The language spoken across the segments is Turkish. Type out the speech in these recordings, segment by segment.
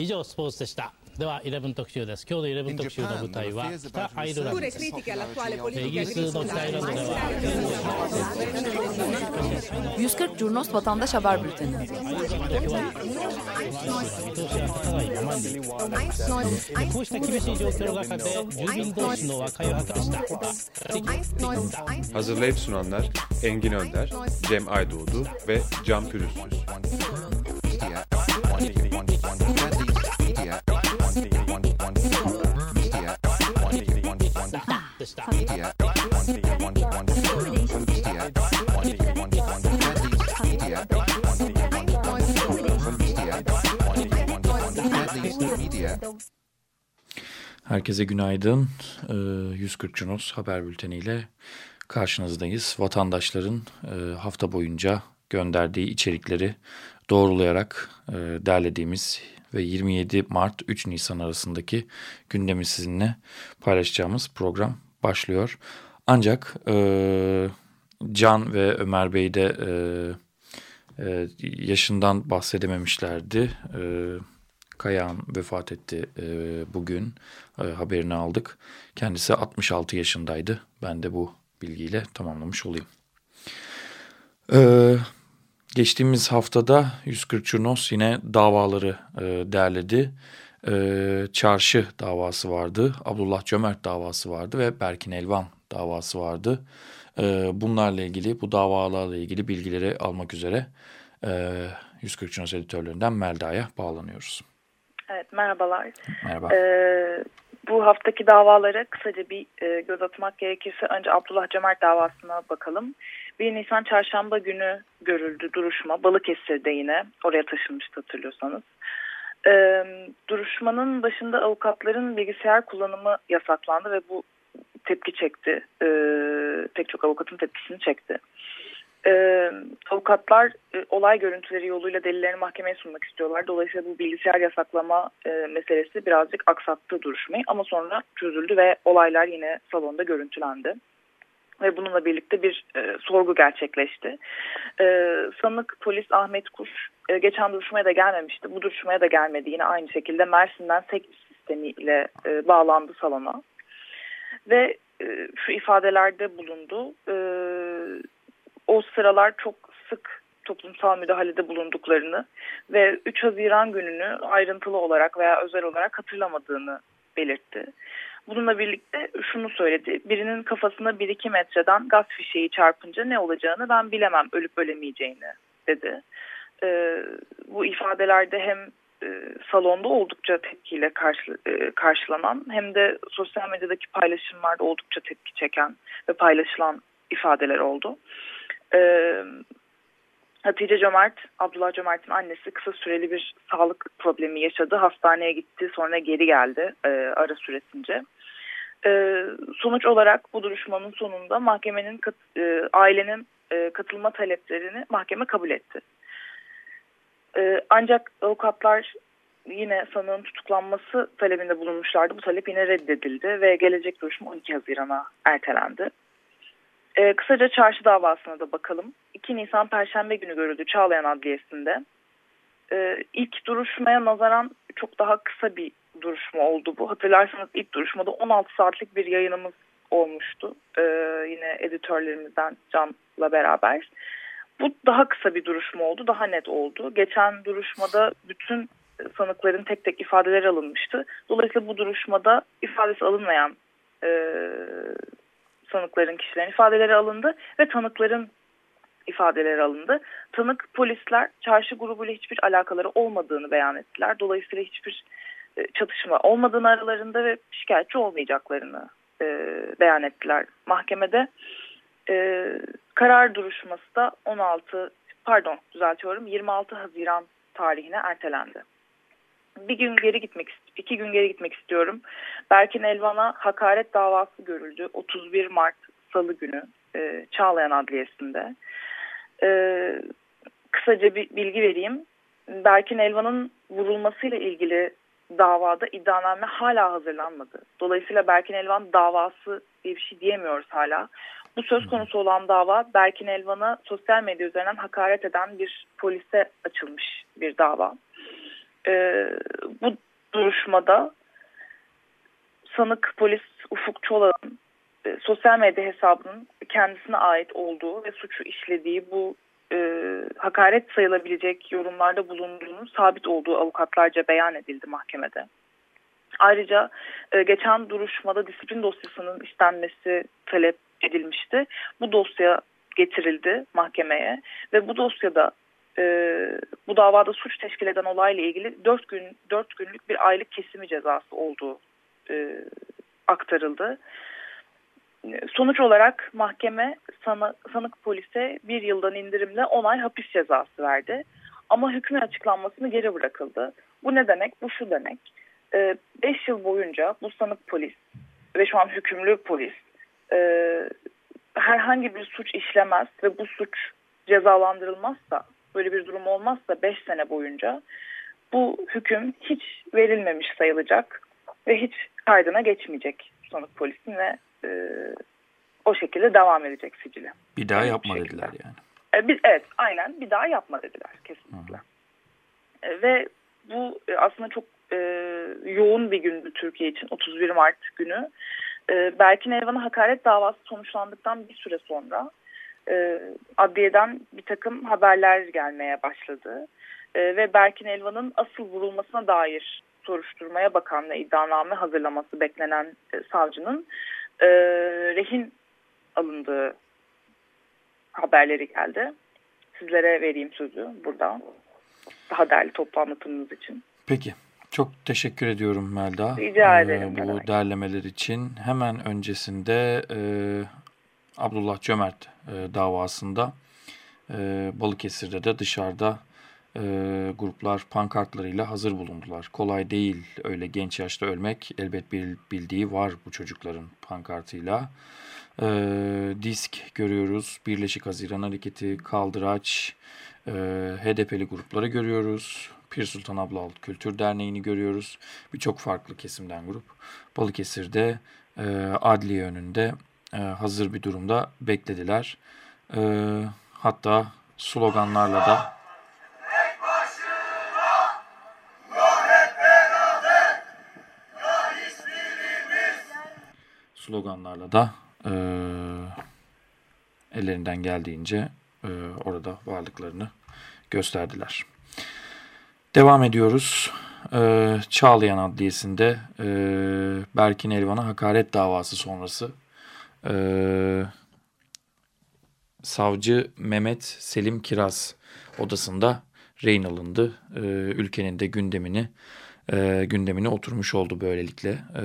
以上スポーツでしたでは11特集です今日の11特集の舞台は北アイルランドですイギリスの北アイルランドでは140 Curnos Vatandaş Haber Bülteni こうした厳しい状況の中で住民同士の和解を図りました Hazırlayıp sunanlar Engin Önder, Cem Aydoğdu ve Can Pürüzsüz. Herkese günaydın. Ee, 140 Cunos haber bülteniyle karşınızdayız. Vatandaşların e, hafta boyunca gönderdiği içerikleri doğrulayarak e, derlediğimiz ve 27 Mart 3 Nisan arasındaki gündemi sizinle paylaşacağımız program başlıyor. Ancak e, Can ve Ömer Bey de e, e, yaşından bahsedememişlerdi. E, Kayağan vefat etti e, bugün e, haberini aldık. Kendisi 66 yaşındaydı. Ben de bu bilgiyle tamamlamış olayım. E, geçtiğimiz haftada 140 Curnos yine davaları e, derledi. E, çarşı davası vardı, Abdullah Cömert davası vardı ve Berkin Elvan davası vardı. E, bunlarla ilgili, bu davalarla ilgili bilgileri almak üzere e, 140 Curnos editörlerinden Melda'ya bağlanıyoruz. Evet, merhabalar. Merhaba. Ee, bu haftaki davalara kısaca bir e, göz atmak gerekirse önce Abdullah Cömert davasına bakalım. 1 Nisan çarşamba günü görüldü duruşma. Balıkesir'de yine oraya taşınmıştı hatırlıyorsanız. Ee, duruşmanın başında avukatların bilgisayar kullanımı yasaklandı ve bu tepki çekti. Ee, pek çok avukatın tepkisini çekti. Ee, avukatlar e, olay görüntüleri yoluyla delillerini mahkemeye sunmak istiyorlar. Dolayısıyla bu bilgisayar yasaklama e, meselesi birazcık aksattı duruşmayı ama sonra çözüldü ve olaylar yine salonda görüntülendi. Ve bununla birlikte bir e, sorgu gerçekleşti. E, sanık polis Ahmet Kuş e, geçen duruşmaya da gelmemişti. Bu duruşmaya da gelmedi. Yine aynı şekilde Mersin'den SEK sistemiyle e, bağlandı salona. Ve e, şu ifadelerde bulundu. E, o sıralar çok sık toplumsal müdahalede bulunduklarını ve 3 Haziran gününü ayrıntılı olarak veya özel olarak hatırlamadığını belirtti. Bununla birlikte şunu söyledi. Birinin kafasına 1-2 metreden gaz fişeği çarpınca ne olacağını ben bilemem ölüp ölemeyeceğini dedi. Ee, bu ifadelerde hem e, salonda oldukça tepkiyle karşı, e, karşılanan hem de sosyal medyadaki paylaşımlarda oldukça tepki çeken ve paylaşılan ifadeler oldu. Ee, Hatice Cömert, Abdullah Cömert'in annesi kısa süreli bir sağlık problemi yaşadı. Hastaneye gitti sonra geri geldi e, ara süresince. E, sonuç olarak bu duruşmanın sonunda mahkemenin kat, e, ailenin e, katılma taleplerini mahkeme kabul etti. E, ancak avukatlar yine sanığın tutuklanması talebinde bulunmuşlardı. Bu talep yine reddedildi ve gelecek duruşma 12 Haziran'a ertelendi. E, kısaca çarşı davasına da bakalım. 2 Nisan Perşembe günü görüldü Çağlayan Adliyesi'nde. E, ilk duruşmaya nazaran çok daha kısa bir duruşma oldu bu. Hatırlarsanız ilk duruşmada 16 saatlik bir yayınımız olmuştu. E, yine editörlerimizden Can'la beraber. Bu daha kısa bir duruşma oldu, daha net oldu. Geçen duruşmada bütün sanıkların tek tek ifadeleri alınmıştı. Dolayısıyla bu duruşmada ifadesi alınmayan e, sanıkların kişilerin ifadeleri alındı ve tanıkların ifadeleri alındı. Tanık polisler çarşı grubuyla hiçbir alakaları olmadığını beyan ettiler. Dolayısıyla hiçbir e, çatışma olmadığını aralarında ve şikayetçi olmayacaklarını e, beyan ettiler. Mahkemede e, karar duruşması da 16 pardon düzeltiyorum 26 Haziran tarihine ertelendi bir gün geri gitmek iki gün geri gitmek istiyorum. Berkin Elvan'a hakaret davası görüldü 31 Mart Salı günü e, Çağlayan Adliyesi'nde. E, kısaca bir bilgi vereyim. Berkin Elvan'ın vurulmasıyla ilgili davada iddianame hala hazırlanmadı. Dolayısıyla Berkin Elvan davası diye bir şey diyemiyoruz hala. Bu söz konusu olan dava Berkin Elvan'a sosyal medya üzerinden hakaret eden bir polise açılmış bir dava. E, bu duruşmada sanık polis Ufuk Çolak'ın e, sosyal medya hesabının kendisine ait olduğu ve suçu işlediği bu e, hakaret sayılabilecek yorumlarda bulunduğunun sabit olduğu avukatlarca beyan edildi mahkemede. Ayrıca e, geçen duruşmada disiplin dosyasının istenmesi talep edilmişti. Bu dosya getirildi mahkemeye ve bu dosyada e, bu davada suç teşkil eden olayla ilgili 4 gün 4 günlük bir aylık kesimi cezası olduğu e, aktarıldı. Sonuç olarak mahkeme sana, sanık polise bir yıldan indirimle 10 ay hapis cezası verdi. Ama hükmün açıklanmasını geri bırakıldı. Bu ne demek? Bu şu demek. 5 e, yıl boyunca bu sanık polis ve şu an hükümlü polis e, herhangi bir suç işlemez ve bu suç cezalandırılmazsa böyle bir durum olmazsa 5 sene boyunca bu hüküm hiç verilmemiş sayılacak ve hiç kaydına geçmeyecek sanık polisin ve e, o şekilde devam edecek sicili. Bir daha yapma dediler yani. E, bir, evet aynen bir daha yapma dediler kesinlikle. E, ve bu e, aslında çok e, yoğun bir gündü Türkiye için 31 Mart günü. E, Berkin Elvan'a hakaret davası sonuçlandıktan bir süre sonra e, adliyeden bir takım haberler gelmeye başladı. E, ve Berkin Elvan'ın asıl vurulmasına dair soruşturmaya bakan ve iddianame hazırlaması beklenen e, savcının e, rehin alındığı haberleri geldi. Sizlere vereyim sözü burada. Daha değerli toplu anlatımınız için. Peki. Çok teşekkür ediyorum Melda. Rica ee, ederim. Ee, bu derlemeler için. Hemen öncesinde e, Abdullah Cömert e, davasında e, Balıkesir'de de dışarıda e, gruplar pankartlarıyla hazır bulundular. Kolay değil öyle genç yaşta ölmek. Elbet bir bildiği var bu çocukların pankartıyla. E, disk görüyoruz. Birleşik Haziran Hareketi, Kaldıraç, e, HDP'li grupları görüyoruz. Pir Sultan Abla Kültür Derneği'ni görüyoruz. Birçok farklı kesimden grup. Balıkesir'de e, adliye önünde e, hazır bir durumda beklediler. E, hatta sloganlarla da sloganlarla da e, ellerinden geldiğince e, orada varlıklarını gösterdiler. Devam ediyoruz. Ee, Çağlayan Adliyesi'nde e, Berkin Elvan'a hakaret davası sonrası e, savcı Mehmet Selim Kiraz odasında rehin alındı. E, ülkenin de gündemini e, gündemine oturmuş oldu böylelikle. E,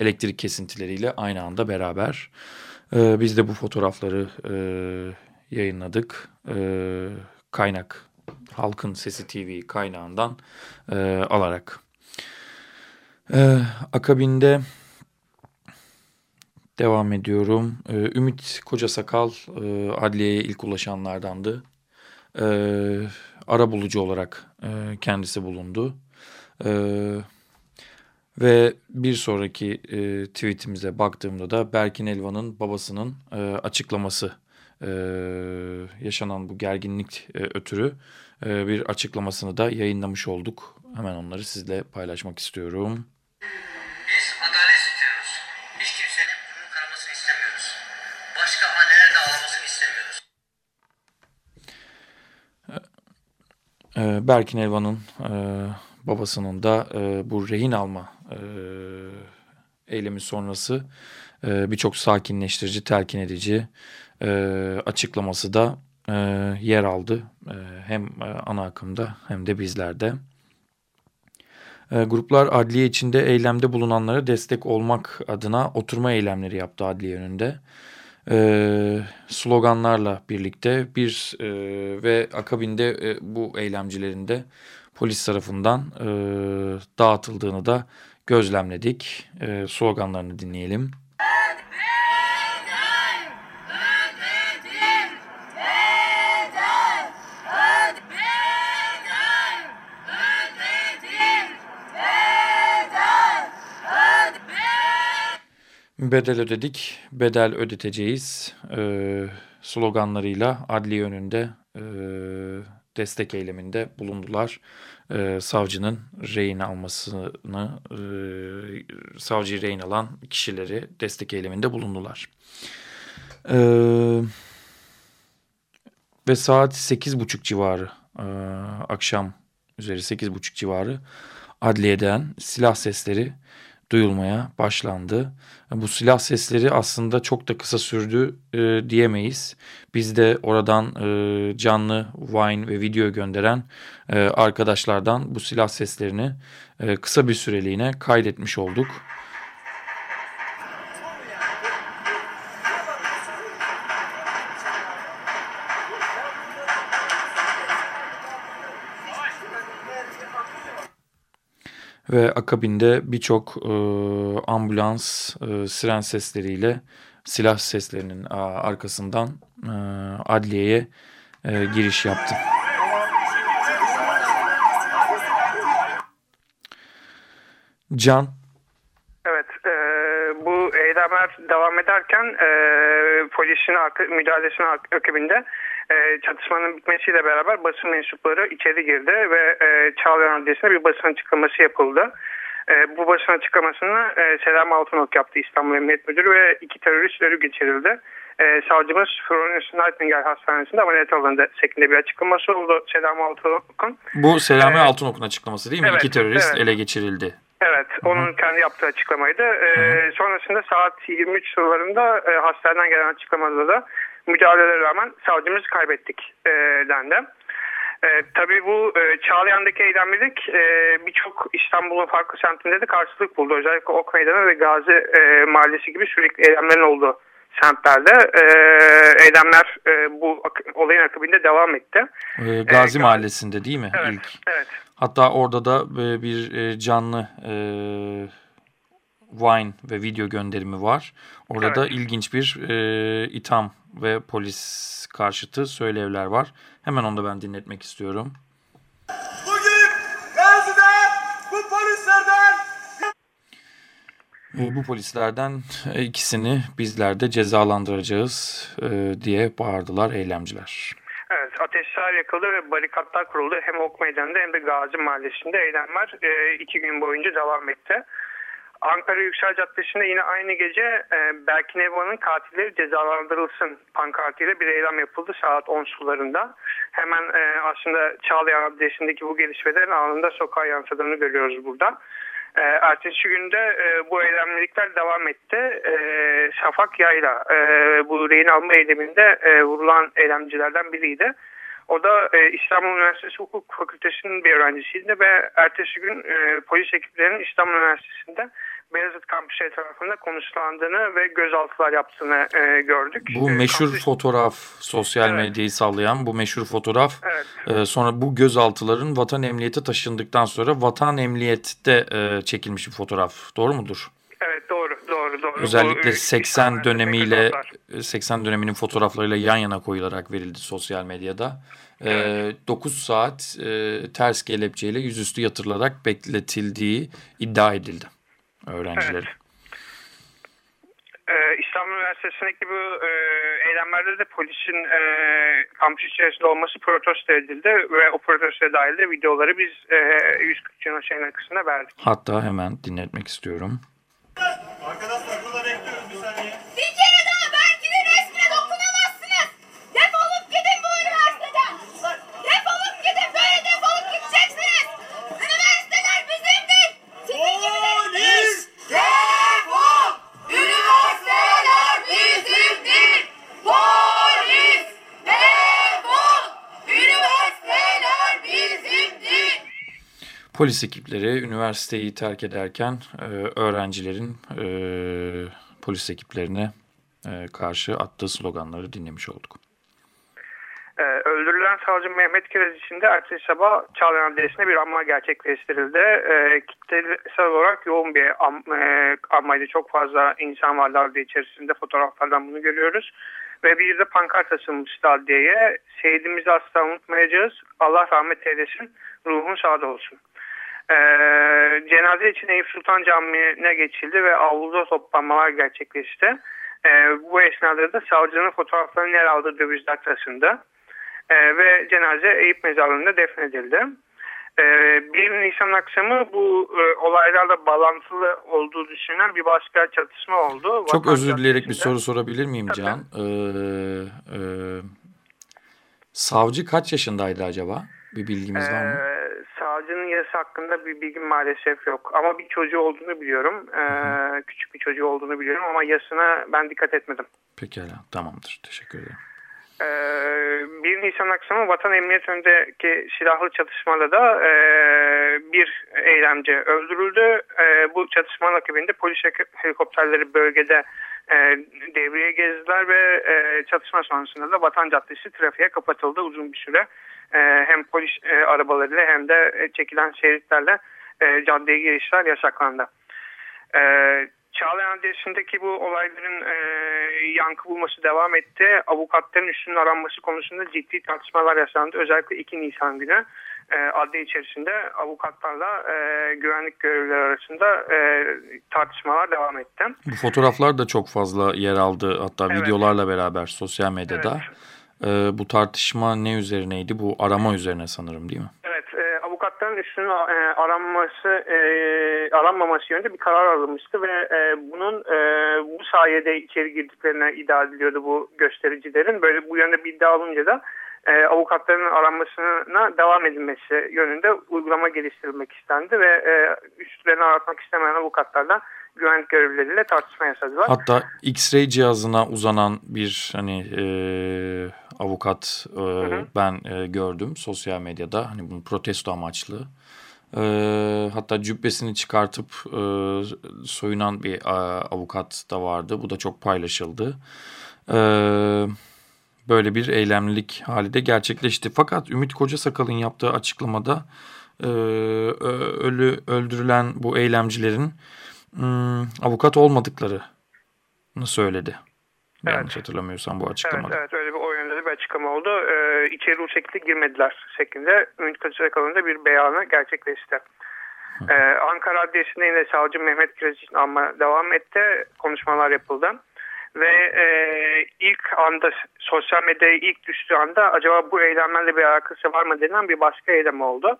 elektrik kesintileriyle aynı anda beraber. E, biz de bu fotoğrafları e, yayınladık. E, kaynak Halkın Sesi TV kaynağından e, alarak. E, akabinde devam ediyorum. E, Ümit Kocasakal e, adliyeye ilk ulaşanlardandı. E, ara bulucu olarak e, kendisi bulundu. E, ve bir sonraki e, tweetimize baktığımda da Berkin Elvan'ın babasının açıklaması yaşanan bu gerginlik ötürü bir açıklamasını da yayınlamış olduk. Hemen onları sizle paylaşmak istiyorum. E, Berkin Elvan'ın e, babasının da e, bu rehin alma e, eylemi sonrası e, birçok sakinleştirici, telkin edici e, açıklaması da e, yer aldı. E, hem e, ana akımda hem de bizlerde. E, gruplar adliye içinde eylemde bulunanlara destek olmak adına oturma eylemleri yaptı adliye önünde. E, sloganlarla birlikte bir e, ve akabinde e, bu eylemcilerin de polis tarafından e, dağıtıldığını da gözlemledik. E, sloganlarını dinleyelim. Bedel ödedik, bedel ödeteceğiz e, sloganlarıyla adli önünde e, destek eyleminde bulundular. E, savcının rehin almasını, e, savcıyı rehin alan kişileri destek eyleminde bulundular. E, ve saat 8.30 civarı, e, akşam üzeri 8.30 civarı adliyeden silah sesleri duyulmaya başlandı. Bu silah sesleri aslında çok da kısa sürdü e, diyemeyiz. Biz de oradan e, canlı wine ve video gönderen e, arkadaşlardan bu silah seslerini e, kısa bir süreliğine kaydetmiş olduk. Ve akabinde birçok e, ambulans e, siren sesleriyle silah seslerinin a, arkasından e, adliyeye e, giriş yaptı. Can. Evet, e, bu eylemler devam ederken e, polisin müdahalesinin akabinde e, çatışmanın bitmesiyle beraber basın mensupları içeri girdi ve e, Çağlayan Adliyesi'ne bir basın açıklaması yapıldı. E, bu basın açıklamasını e, Selam Altınok yaptı İstanbul Emniyet Müdürü ve iki terörist ölü geçirildi. E, savcımız Florence Nightingale Hastanesi'nde ameliyat alındı şeklinde bir açıklaması oldu Selam Altınok'un. Bu Selami e, Altınok'un açıklaması değil mi? Evet, İki terörist evet. ele geçirildi. Evet, onun kendi yaptığı açıklamaydı. Ee, sonrasında saat 23 sularında e, hastaneden gelen açıklamada da müdahalelere rağmen savcımızı kaybettik e, dendi. E, tabii bu e, Çağlayan'daki eylemlilik e, birçok İstanbul'un farklı semtinde de karşılık buldu. Özellikle Ok Meydanı ve Gazi e, Mahallesi gibi sürekli eylemlerin olduğu semtlerde e, eylemler e, bu olayın akabinde devam etti. E, Gazi e, Mahallesi'nde değil mi? Evet. İlk. evet. Hatta orada da e, bir e, canlı e, Wine ve video gönderimi var. Orada evet. da ilginç bir e, itham ve polis karşıtı söylevler var. Hemen onu da ben dinletmek istiyorum. Bugün Gazi'de bu polislerden e, bu polislerden ikisini bizler de cezalandıracağız e, diye bağırdılar eylemciler. Evet, ateşler yakıldı ve barikatlar kuruldu. Hem Ok Meydanı'nda hem de Gazi Mahallesi'nde eylemler e, iki gün boyunca devam etti. Ankara Yüksel Caddesi'nde yine aynı gece e, Berkin Eva'nın katilleri cezalandırılsın pankartıyla bir eylem yapıldı saat 10 sularında. Hemen e, aslında Çağlayan Adliyesi'ndeki bu gelişmelerin anında sokağa yansıdığını görüyoruz burada. E, ertesi günde e, bu eylemlilikler devam etti. E, Şafak Yayla e, bu rehin alma eyleminde e, vurulan eylemcilerden biriydi. O da e, İstanbul Üniversitesi Hukuk Fakültesi'nin bir öğrencisiydi ve ertesi gün e, polis ekiplerinin İstanbul Üniversitesi'nde Beyazıt kampüsü tarafında konuşlandığını ve gözaltılar yaptığını e, gördük. Bu e, meşhur kampüs... fotoğraf, sosyal evet. medyayı sallayan bu meşhur fotoğraf. Evet. E, sonra bu gözaltıların vatan emniyete taşındıktan sonra vatan emniyette e, çekilmiş bir fotoğraf. Doğru mudur? Evet doğru doğru doğru. Özellikle bu, 80 dönemiyle 80 döneminin fotoğraflarıyla yan yana koyularak verildi sosyal medyada. Evet. E, 9 saat e, ters kelepçeyle yüzüstü yatırılarak bekletildiği iddia edildi öğrencileri. Evet. Ee, İstanbul Üniversitesi'ndeki bu e, eylemlerde de polisin e, kampüs içerisinde olması protesto edildi ve o protestoya dair de videoları biz e, 140 Cino şeyin kısmına verdik. Hatta hemen dinletmek istiyorum. Arkadaşlar Polis ekipleri üniversiteyi terk ederken e, öğrencilerin e, polis ekiplerine e, karşı attığı sloganları dinlemiş olduk. Öldürülen savcı Mehmet Kiraz için de ertesi sabah Çağlayan Adliyesi'nde bir anma gerçekleştirildi. Ee, kitlesel olarak yoğun bir am, e, anmaydı. Çok fazla insan vardı adliye içerisinde. Fotoğraflardan bunu görüyoruz. Ve bir de pankart asılmıştı adliyeye. Şehidimizi asla unutmayacağız. Allah rahmet eylesin. Ruhun sağda olsun. E, cenaze için Eyüp Sultan Camii'ne geçildi ve avluda toplanmalar gerçekleşti. E, bu esnada da savcının fotoğraflarının yer aldığı dövizler taşındı. e, ve cenaze Eyüp Mezarlığı'nda defnedildi. E, 1 Nisan akşamı bu e, olaylarla bağlantılı olduğu düşünülen bir başka çatışma oldu. Çok Vatan özür dileyerek bir soru sorabilir miyim Tabii. Can? Ee, e, savcı kaç yaşındaydı acaba? Bir bilgimiz var mı? Ee, savcının yarısı hakkında bir bilgim maalesef yok. Ama bir çocuğu olduğunu biliyorum. Ee, küçük bir çocuğu olduğunu biliyorum ama yaşına ben dikkat etmedim. Pekala tamamdır. Teşekkür ederim. Ee, 1 Nisan akşamı Vatan Emniyet önündeki silahlı çatışmada da e, bir eylemci öldürüldü. E, bu çatışmanın akabinde polis helikopterleri bölgede e, devreye gezdiler ve e, çatışma sonrasında da Vatan Caddesi trafiğe kapatıldı uzun bir süre. E, hem polis e, arabalarıyla hem de e, çekilen şeritlerle e, caddeye girişler yasaklandı. E, Çağlayan Adresi'ndeki bu olayların e, yankı bulması devam etti. Avukatların üstünün aranması konusunda ciddi tartışmalar yaşandı. Özellikle 2 Nisan günü e, adli içerisinde avukatlarla e, güvenlik görevlileri arasında e, tartışmalar devam etti. Bu fotoğraflar da çok fazla yer aldı hatta evet. videolarla beraber sosyal medyada. Evet. E, bu tartışma ne üzerineydi? Bu arama üzerine sanırım değil mi? Evet, e, aranması, e, aranmaması yönünde bir karar alınmıştı ve e, bunun bu sayede içeri girdiklerine iddia ediliyordu bu göstericilerin. Böyle bu yönde bir iddia alınca da e, avukatların aranmasına devam edilmesi yönünde uygulama geliştirilmek istendi ve e, üstlerini aratmak istemeyen avukatlardan güvenlik görevlileriyle tartışma yaşadılar. Hatta X-ray cihazına uzanan bir hani e, avukat e, hı hı. ben e, gördüm sosyal medyada hani bunu protesto amaçlı. E, hatta cübbesini çıkartıp e, soyunan bir e, avukat da vardı. Bu da çok paylaşıldı. Evet böyle bir eylemlilik hali de gerçekleşti. Fakat Ümit Kocasakal'ın yaptığı açıklamada e, ölü öldürülen bu eylemcilerin hmm, avukat olmadıklarını söyledi. Evet. Yanlış hatırlamıyorsam bu açıklamada. Evet, evet öyle bir açıklama oldu. Ee, içeri bu şekilde girmediler şeklinde Ümit Kocasakal'ın da bir beyanı gerçekleşti. Ee, Ankara Adliyesi'nde yine savcı Mehmet Kireç ama devam etti. Konuşmalar yapıldı. Ve e, ilk anda sosyal medyaya ilk düştüğü anda acaba bu eylemlerle bir alakası var mı denen bir başka eylem oldu.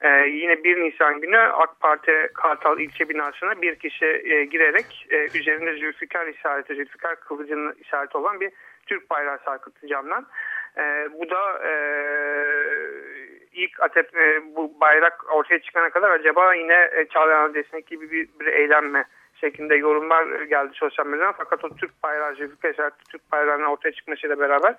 Ee, yine 1 Nisan günü AK Parti Kartal ilçe binasına bir kişi e, girerek e, üzerinde Zülfikar işareti, Zülfikar kılıcının işareti olan bir Türk bayrağı sarkıttı camdan. E, bu da e, ilk atep, e, bu bayrak ortaya çıkana kadar acaba yine e, Çağlayan Adresi'ndeki gibi bir, bir eylem mi şeklinde yorumlar geldi sosyal medyadan. Fakat o Türk bayrağı, Zülfikar Türk bayrağının ortaya çıkmasıyla beraber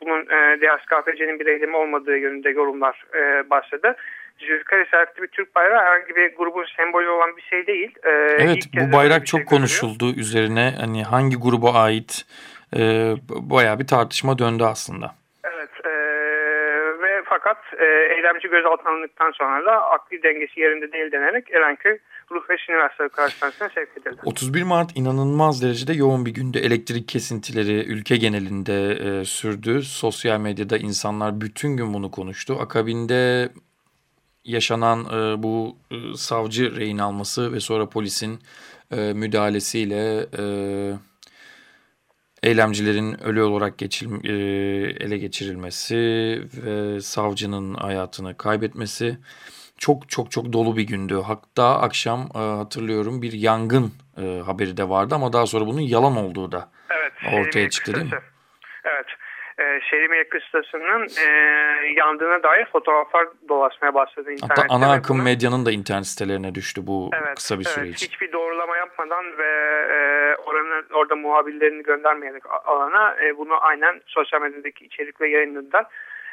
bunun e, DSKPC'nin bir eylemi olmadığı yönünde yorumlar e, başladı. Zülfikar işaretli bir Türk bayrağı herhangi bir grubun sembolü olan bir şey değil. E, evet bu bayrak çok şey konuşuldu üzerine hani hangi gruba ait e, bayağı bir tartışma döndü aslında. Evet e, ve fakat e, eylemci gözaltına alındıktan sonra da akli dengesi yerinde değil denerek Erenköy Ruh ve Sinir Hastalığı Hastanesi'ne sevk edildi. 31 Mart inanılmaz derecede yoğun bir günde elektrik kesintileri ülke genelinde e, sürdü. Sosyal medyada insanlar bütün gün bunu konuştu. Akabinde yaşanan e, bu e, savcı rehin alması ve sonra polisin e, müdahalesiyle e, eylemcilerin ölü olarak geçir, e, ele geçirilmesi ve savcının hayatını kaybetmesi çok çok çok dolu bir gündü. Hatta akşam e, hatırlıyorum bir yangın e, haberi de vardı ama daha sonra bunun yalan olduğu da evet, ortaya çıktı değil mi? E, Şerimiye kıstasının e, yandığına dair fotoğraflar dolaşmaya başladı internette. Hatta ana akım bunu. medyanın da internet sitelerine düştü bu evet, kısa bir süre evet, için. Hiçbir doğrulama yapmadan ve e, oranın, orada muhabirlerini göndermeyerek alana e, bunu aynen sosyal medyadaki içerikle yayınladılar.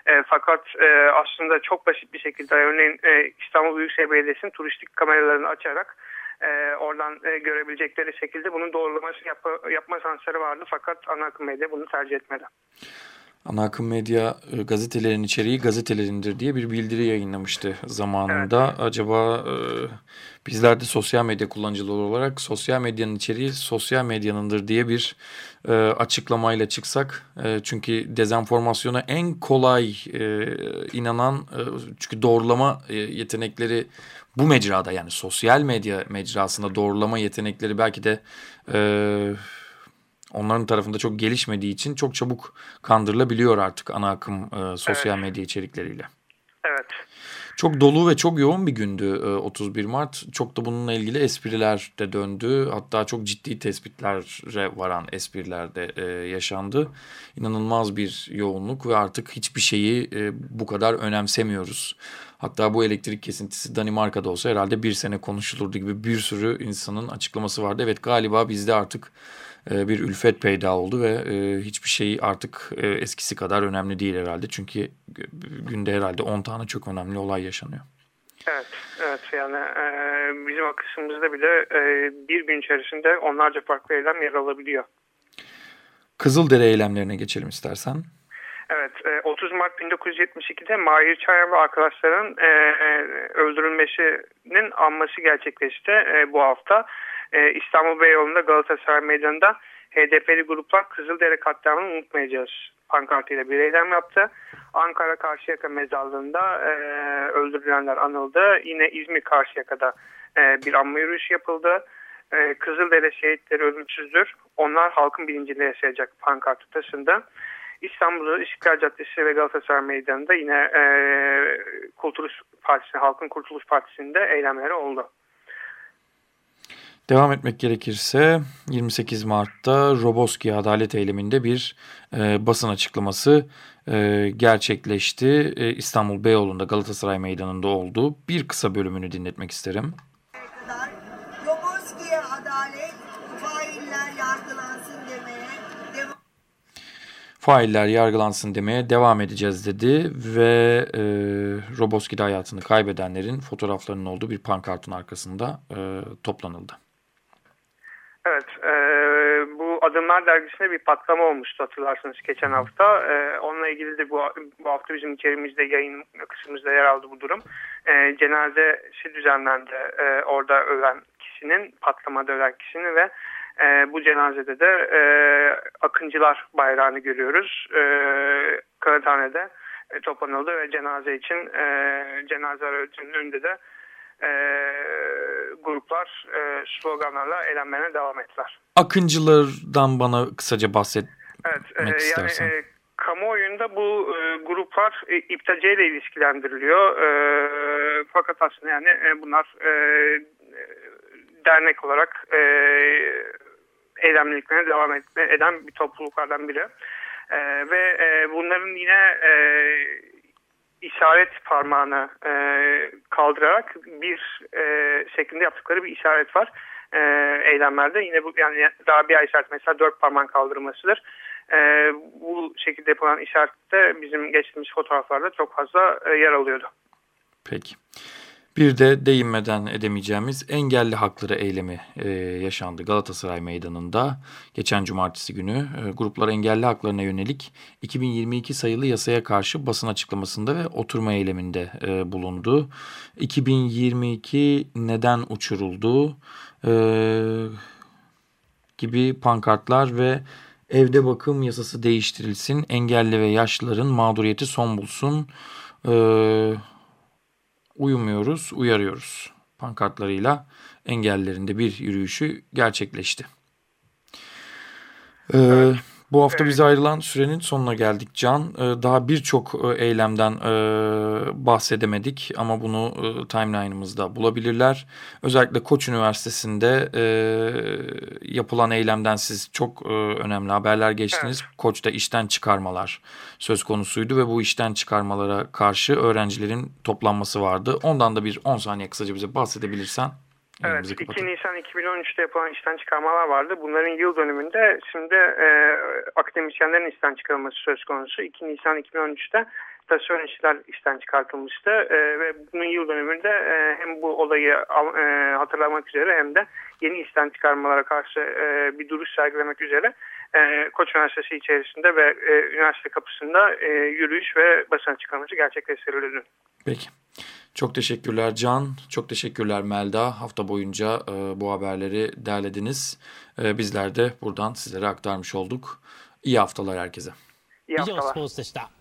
E, fakat e, aslında çok basit bir şekilde örneğin e, İstanbul Büyükşehir Belediyesi'nin turistik kameralarını açarak e, oradan e, görebilecekleri şekilde bunun doğrulaması yap yapma şansları vardı. Fakat ana akım medya bunu tercih etmedi. Ana akım medya e, gazetelerin içeriği gazetelerindir diye bir bildiri yayınlamıştı zamanında. Evet. Acaba e, bizler de sosyal medya kullanıcıları olarak sosyal medyanın içeriği sosyal medyanındır diye bir e, açıklamayla çıksak. E, çünkü dezenformasyona en kolay e, inanan e, çünkü doğrulama e, yetenekleri bu mecrada yani sosyal medya mecrasında doğrulama yetenekleri belki de... E, onların tarafında çok gelişmediği için çok çabuk kandırılabiliyor artık ana akım e, sosyal evet. medya içerikleriyle. Evet. Çok dolu ve çok yoğun bir gündü 31 Mart. Çok da bununla ilgili espriler de döndü. Hatta çok ciddi tespitlere varan espriler de yaşandı. İnanılmaz bir yoğunluk ve artık hiçbir şeyi bu kadar önemsemiyoruz. Hatta bu elektrik kesintisi Danimarka'da olsa herhalde bir sene konuşulurdu gibi bir sürü insanın açıklaması vardı. Evet galiba bizde artık e, bir ülfet peyda oldu ve e, hiçbir şey artık e, eskisi kadar önemli değil herhalde. Çünkü günde herhalde 10 tane çok önemli olay yaşanıyor. Evet, evet yani e, bizim akışımızda bile e, bir gün içerisinde onlarca farklı eylem yer alabiliyor. Kızıldere eylemlerine geçelim istersen. Evet, 30 Mart 1972'de Mahir Çayan ve arkadaşların öldürülmesinin anması gerçekleşti bu hafta. İstanbul Beyoğlu'nda Galatasaray Meydanı'nda HDP'li gruplar Kızıldere katliamını unutmayacağız pankartıyla bir eylem yaptı. Ankara Karşıyaka mezarlığında e, öldürülenler anıldı. Yine İzmir Karşıyaka'da e, bir anma yürüyüşü yapıldı. E, Kızıldere şehitleri ölümsüzdür. Onlar halkın bilincinde yaşayacak pankartı taşındı. İstanbul'da İstiklal Caddesi ve Galatasaray Meydanı'nda yine e, Kurtuluş Partisi, Halkın Kurtuluş Partisi'nde eylemleri oldu. Devam etmek gerekirse 28 Mart'ta Roboski Adalet Eyleminde bir e, basın açıklaması e, gerçekleşti. E, İstanbul Beyoğlu'nda Galatasaray Meydanı'nda olduğu bir kısa bölümünü dinletmek isterim. Roboski'ye adalet, failler yargılansın demeye devam failler yargılansın demeye devam edeceğiz dedi ve e, Roboski'de hayatını kaybedenlerin fotoğraflarının olduğu bir pankartın arkasında e, toplanıldı. Evet, e, bu Adımlar Dergisi'nde bir patlama olmuştu hatırlarsınız geçen hafta. E, onunla ilgili de bu, bu hafta bizim içerimizde yayın kısmımızda yer aldı bu durum. E, cenazesi düzenlendi e, orada ölen kişinin, patlamada ölen kişinin ve e, bu cenazede de e, Akıncılar bayrağını görüyoruz. E, Kağıthane'de e, toplanıldı ve cenaze için e, cenaze aracının önünde de e, gruplar e, sloganlarla eğlenmene devam ettiler. Akıncılardan bana kısaca bahsetmek evet, e, istersen. Yani, e, kamuoyunda bu e, gruplar e, İptace ile ilişkilendiriliyor. E, fakat aslında yani e, bunlar e, dernek olarak e, eylemliliklerine devam eden bir topluluklardan biri. E, ve e, bunların yine e, işaret parmağını e, kaldırarak bir e, şeklinde yaptıkları bir işaret var e, eylemlerde. Yine bu yani daha bir işaret mesela dört parmağın kaldırmasıdır. E, bu şekilde yapılan işarette bizim geçtiğimiz fotoğraflarda çok fazla e, yer alıyordu. Peki. Bir de değinmeden edemeyeceğimiz engelli hakları eylemi e, yaşandı Galatasaray Meydanı'nda. Geçen cumartesi günü e, gruplar engelli haklarına yönelik 2022 sayılı yasaya karşı basın açıklamasında ve oturma eyleminde e, bulundu. 2022 neden uçuruldu e, gibi pankartlar ve evde bakım yasası değiştirilsin, engelli ve yaşlıların mağduriyeti son bulsun... E, uyumuyoruz, uyarıyoruz pankartlarıyla engellerinde bir yürüyüşü gerçekleşti. Ee. Bu hafta bize ayrılan sürenin sonuna geldik Can. Ee, daha birçok e, eylemden e, bahsedemedik ama bunu e, timeline'ımızda bulabilirler. Özellikle Koç Üniversitesi'nde yapılan eylemden siz çok önemli haberler geçtiniz. Evet. Koç'ta işten çıkarmalar söz konusuydu ve bu işten çıkarmalara karşı öğrencilerin toplanması vardı. Ondan da bir 10 saniye kısaca bize bahsedebilirsen. Evet, 2 Nisan 2013'te yapılan işten çıkarmalar vardı. Bunların yıl dönümünde şimdi e, akademisyenlerin işten çıkarılması söz konusu. 2 Nisan 2013'te stasyon işçiler işten çıkartılmıştı e, ve bunun yıl dönümünde e, hem bu olayı e, hatırlamak üzere hem de yeni işten çıkarmalara karşı e, bir duruş sergilemek üzere e, Koç Üniversitesi içerisinde ve e, üniversite kapısında e, yürüyüş ve basın açıklaması gerçekleştirildi. Peki. Çok teşekkürler Can, çok teşekkürler Melda. Hafta boyunca e, bu haberleri derlediniz. E, bizler de buradan sizlere aktarmış olduk. İyi haftalar herkese. İyi haftalar.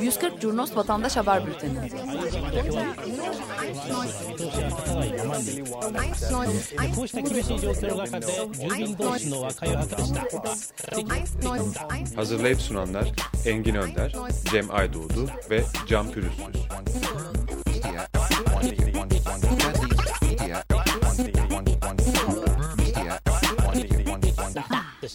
Yüksek Curnos Vatandaş Haber Bülteni. Hazırlayıp sunanlar Engin Önder, Cem Aydoğdu ve Can Pürüzsüz.